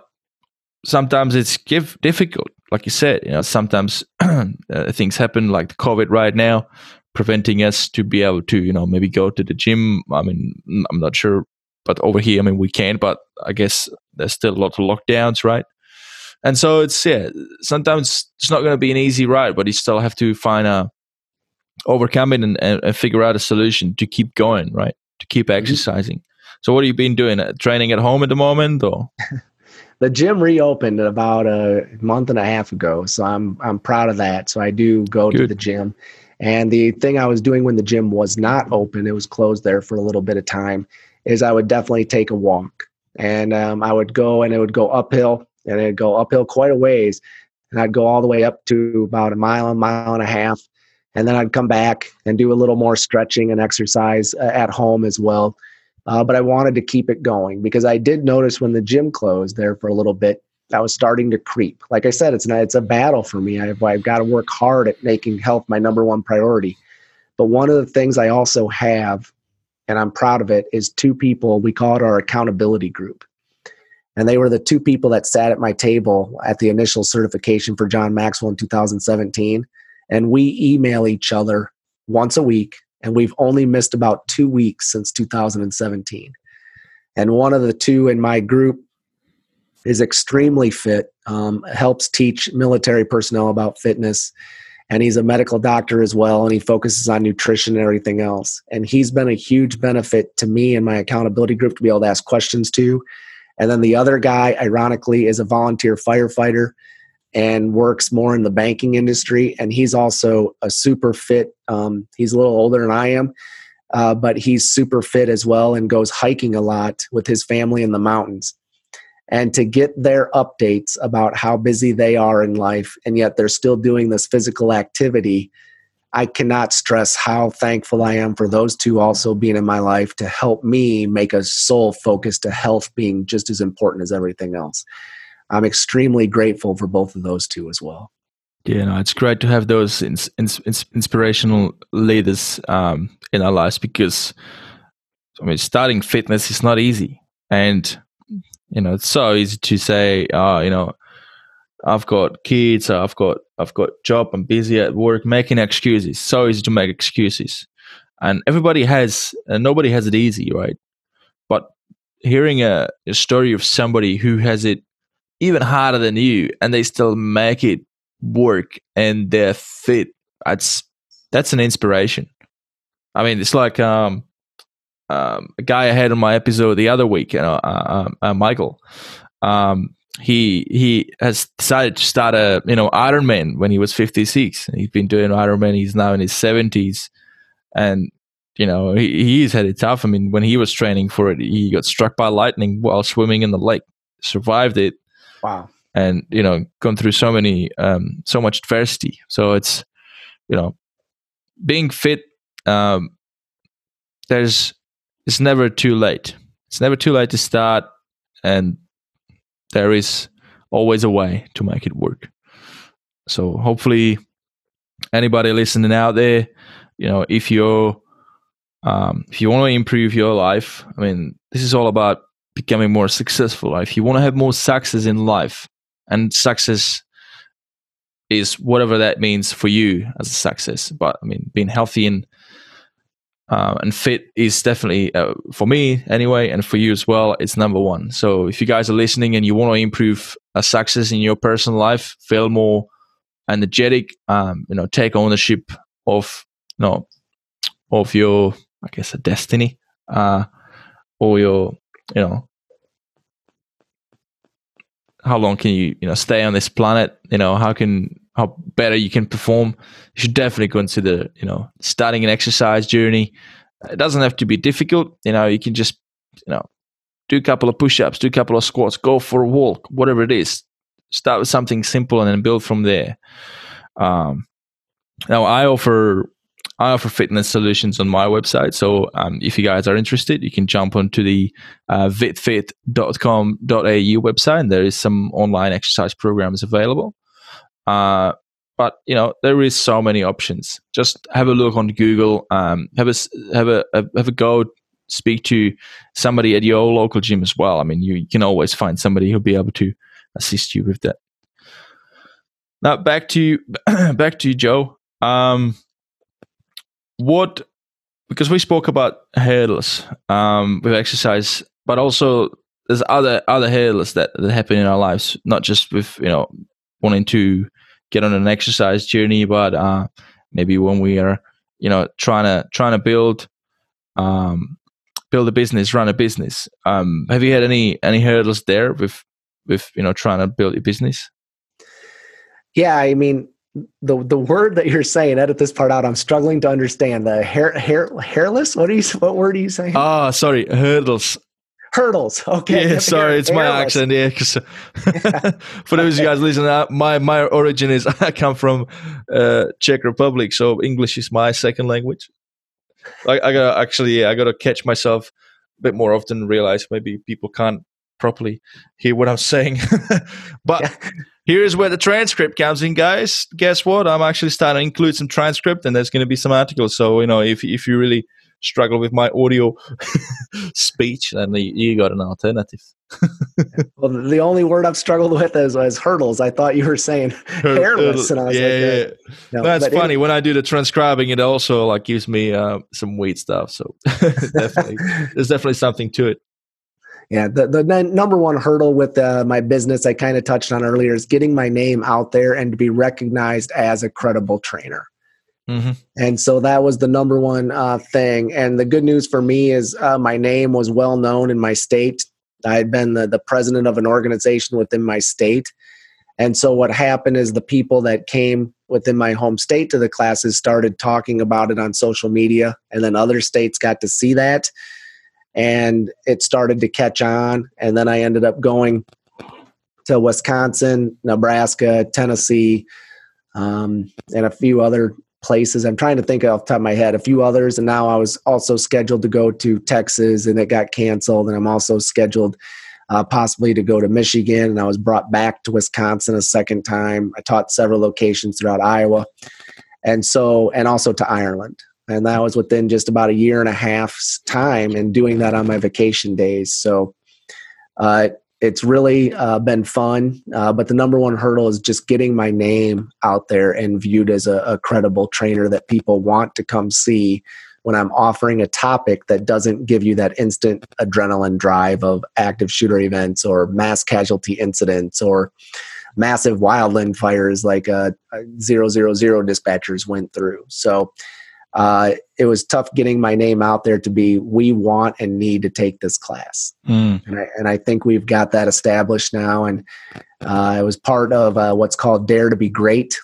sometimes it's give, difficult, like you said. You know, sometimes uh, things happen, like the COVID right now, preventing us to be able to, you know, maybe go to the gym. I mean, I'm not sure, but over here, I mean, we can, but I guess there's still a lot of lockdowns, right? And so it's yeah, sometimes it's not going to be an easy ride, but you still have to find a overcome it and, and, and figure out a solution to keep going, right? To keep mm-hmm. exercising. So what have you been doing? Uh, training at home at the moment, or? the gym reopened about a month and a half ago, so I'm I'm proud of that. So I do go Good. to the gym. And the thing I was doing when the gym was not open, it was closed there for a little bit of time, is I would definitely take a walk. And um, I would go and it would go uphill and it'd go uphill quite a ways. And I'd go all the way up to about a mile, a mile and a half. And then I'd come back and do a little more stretching and exercise uh, at home as well. Uh, but I wanted to keep it going because I did notice when the gym closed there for a little bit, I was starting to creep. Like I said, it's not, it's a battle for me. I've, I've got to work hard at making health my number one priority. But one of the things I also have, and I'm proud of it, is two people. We call it our accountability group. And they were the two people that sat at my table at the initial certification for John Maxwell in 2017. And we email each other once a week and we've only missed about two weeks since 2017. And one of the two in my group is extremely fit, um, helps teach military personnel about fitness, and he's a medical doctor as well, and he focuses on nutrition and everything else. And he's been a huge benefit to me and my accountability group to be able to ask questions to. And then the other guy, ironically, is a volunteer firefighter and works more in the banking industry. And he's also a super fit. Um, he's a little older than I am, uh, but he's super fit as well and goes hiking a lot with his family in the mountains. And to get their updates about how busy they are in life, and yet they're still doing this physical activity, I cannot stress how thankful I am for those two also being in my life to help me make a sole focus to health being just as important as everything else. I'm extremely grateful for both of those two as well. Yeah, no, it's great to have those ins- ins- inspirational leaders um, in our lives because, I mean, starting fitness is not easy, and you know it's so easy to say, oh, you know, I've got kids, I've got I've got job, I'm busy at work, making excuses. So easy to make excuses, and everybody has, and nobody has it easy, right? But hearing a, a story of somebody who has it even harder than you and they still make it work and they're fit. That's that's an inspiration. I mean it's like um, um, a guy i had on my episode the other week you know uh, um, uh, michael. Um, he he has decided to start a you know ironman when he was 56 he's been doing ironman. He's now in his 70s and you know he, he's had it tough. I mean when he was training for it he got struck by lightning while swimming in the lake survived it Wow. And you know, gone through so many, um, so much adversity. So it's, you know, being fit. Um, there's, it's never too late. It's never too late to start, and there is always a way to make it work. So hopefully, anybody listening out there, you know, if you're um, if you want to improve your life, I mean, this is all about becoming more successful. If you want to have more success in life, and success is whatever that means for you as a success. But I mean, being healthy and uh, and fit is definitely uh, for me anyway, and for you as well. It's number one. So if you guys are listening and you want to improve a success in your personal life, feel more energetic, um, you know, take ownership of you know of your I guess a destiny, uh, or your you know how long can you you know stay on this planet? You know how can how better you can perform? You should definitely consider you know starting an exercise journey. It doesn't have to be difficult. You know you can just you know do a couple of push-ups do a couple of squats go for a walk whatever it is. Start with something simple and then build from there. Um, now i offer I offer fitness solutions on my website. So um, if you guys are interested, you can jump onto the uh, vitfit.com.au website, and there is some online exercise programs available. Uh, but you know there is so many options. Just have a look on Google. Um, have a have a have a go speak to somebody at your local gym as well. I mean, you, you can always find somebody who'll be able to assist you with that. Now back to back to Joe. Um, what because we spoke about hurdles um, with exercise, but also there's other other hurdles that, that happen in our lives, not just with you know wanting to get on an exercise journey, but uh, maybe when we are you know trying to trying to build um, build a business, run a business. Um, have you had any any hurdles there with with you know trying to build a business? Yeah, I mean the the word that you're saying. Edit this part out. I'm struggling to understand the hair hair hairless. What are you? What word are you saying? Ah, sorry, hurdles. Hurdles. Okay. Yeah, sorry, it's hairless. my accent. Yeah, cause, for those of you guys listening, uh, my my origin is I come from uh, Czech Republic, so English is my second language. I, I gotta actually, yeah, I gotta catch myself a bit more often. Realize maybe people can't properly hear what I'm saying. but yeah. Here's where the transcript comes in, guys. Guess what? I'm actually starting to include some transcript, and there's going to be some articles. So you know, if if you really struggle with my audio speech, then you, you got an alternative. well, the only word I've struggled with is, is hurdles. I thought you were saying hairless, and I was yeah, like, yeah. No, That's funny. It, when I do the transcribing, it also like gives me uh, some weird stuff. So definitely, there's definitely something to it. Yeah, the, the number one hurdle with uh, my business I kind of touched on earlier is getting my name out there and to be recognized as a credible trainer. Mm-hmm. And so that was the number one uh, thing. And the good news for me is uh, my name was well known in my state. I had been the, the president of an organization within my state. And so what happened is the people that came within my home state to the classes started talking about it on social media. And then other states got to see that and it started to catch on. And then I ended up going to Wisconsin, Nebraska, Tennessee, um, and a few other places. I'm trying to think off the top of my head, a few others. And now I was also scheduled to go to Texas and it got canceled. And I'm also scheduled uh, possibly to go to Michigan. And I was brought back to Wisconsin a second time. I taught several locations throughout Iowa. And so, and also to Ireland and that was within just about a year and a half's time and doing that on my vacation days. So uh, it's really uh, been fun uh, but the number one hurdle is just getting my name out there and viewed as a, a, credible trainer that people want to come see when i'm offering a topic that doesn't give you that instant adrenaline drive of active shooter events or mass casualty incidents or massive wildland fires like uh, zero zero zero dispatchers went through. So uh, it was tough getting my name out there to be we want and need to take this class. Mm. and, I, and, I, think we've got that established now. And uh, it was part of uh, what's called dare to be great.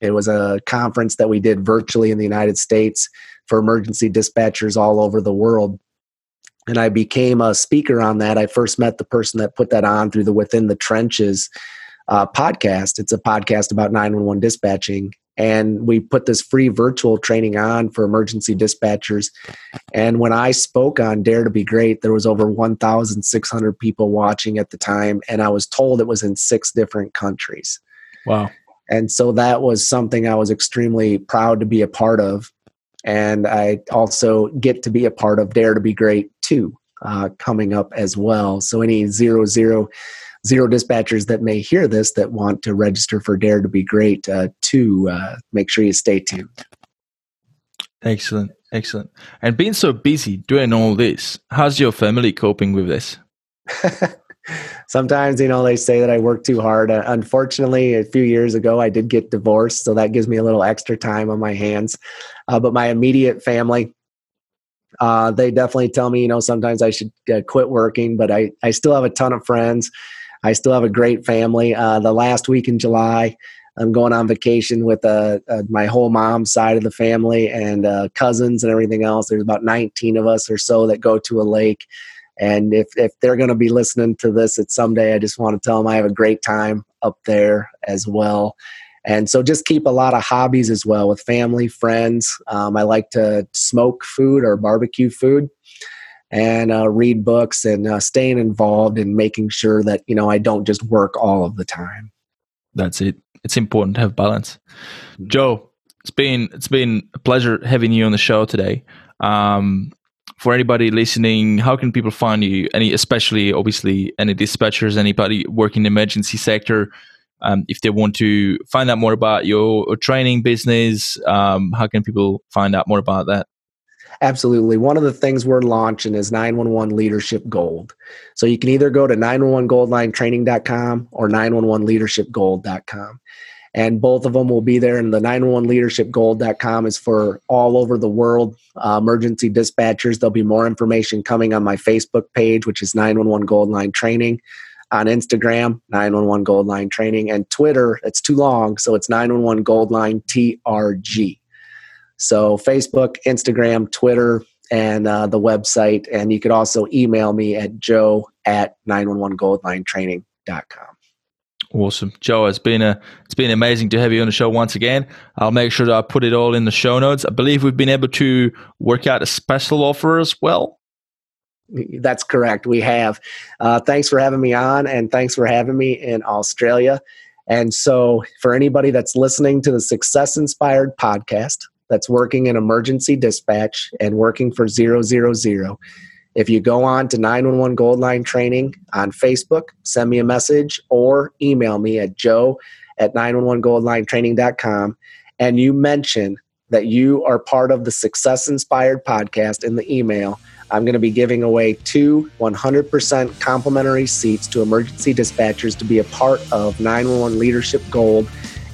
It was a conference that we did virtually in the united states for emergency dispatchers all over the world. And i became a speaker on that. I first met the person that put that on through the within the trenches uh, podcast. It's a podcast about 911 dispatching and we put this free virtual training on for emergency dispatchers. And when i spoke on dare to be great there was over 1600 people watching at the time and i was told it was in six different countries. Wow. And so that was something i was extremely proud to be a part of. And i also get to be a part of dare to be great too uh, coming up as well. So any zero zero zero dispatchers that may hear this that want to register for Dare to be Great uh, to uh, make sure you stay tuned. Excellent, excellent. And being so busy doing all this, how's your family coping with this? Sometimes, you know, they say that I work too hard. Uh, unfortunately, a few years ago, I did get divorced, so that gives me a little extra time on my hands. Uh, but my immediate family, uh, they definitely tell me, you know, sometimes I should uh, quit working, but I, I still have a ton of friends. I still have a great family. Uh, the last week in July, I'm going on vacation with uh, uh, my whole mom's side of the family and uh, cousins and everything else. There's about 19 of us or so that go to a lake. And if, if they're going to be listening to this at someday, I just want to tell them I have a great time up there as well. And so just keep a lot of hobbies as well with family, friends. Um, I like to smoke food or barbecue food and uh, read books and uh, staying involved and making sure that you know I don't just work all of the time. That's it. It's important to have balance. Mm-hmm. Joe, it's been it's been a pleasure having you on the show today. Um, for anybody listening, how can people find you? Any, especially obviously any dispatchers, anybody working in the emergency sector, um, if they want to find out more about your training business, um, how can people find out more about that? Absolutely. One of the things we're launching is 911 Leadership Gold. So you can either go to 911goldlinetraining.com or 911leadershipgold.com. And both of them will be there. And the 911leadershipgold.com is for all over the world uh, emergency dispatchers. There'll be more information coming on my Facebook page, which is 911 Gold Line Training on Instagram, 911 Gold Line Training, and Twitter. It's too long, so it's 911 Gold Line TRG. So Facebook, Instagram, Twitter, and uh, the website. And you could also email me at joe at 911goldlinetraining.com. Awesome, Joe. It's been a it's been amazing to have you on the show once again. I'll make sure that I put it all in the show notes. I believe we've been able to work out a special offer as well. That's correct. We have. Uh, thanks for having me on, and thanks for having me in Australia. And so, for anybody that's listening to the Success Inspired podcast, that's working in emergency dispatch and working for 000, if you go on to 911 Gold Line Training on Facebook, send me a message or email me at joe at 911goldlinetraining.com and you mention that you are part of the Success Inspired podcast in the email, I'm going to be giving away two 100% complimentary seats to emergency dispatchers to be a part of 911 Leadership Gold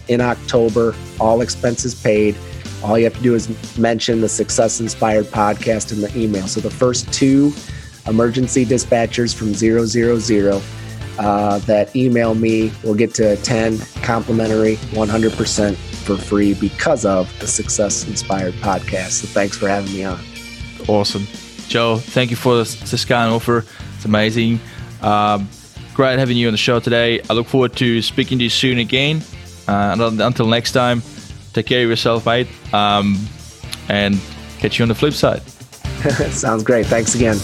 in October, all expenses paid. All you have to do is mention the Success Inspired podcast in the email. So the first two emergency dispatchers from 000 uh, that email me will get to attend complimentary 100% for free because of the Success Inspired podcast. So thanks for having me on. Awesome. Joe, thank you for this, this kind offer. It's amazing. Um, great having you on the show today. I look forward to speaking to you soon again. Uh, until next time, take care of yourself, mate, um, and catch you on the flip side. Sounds great. Thanks again.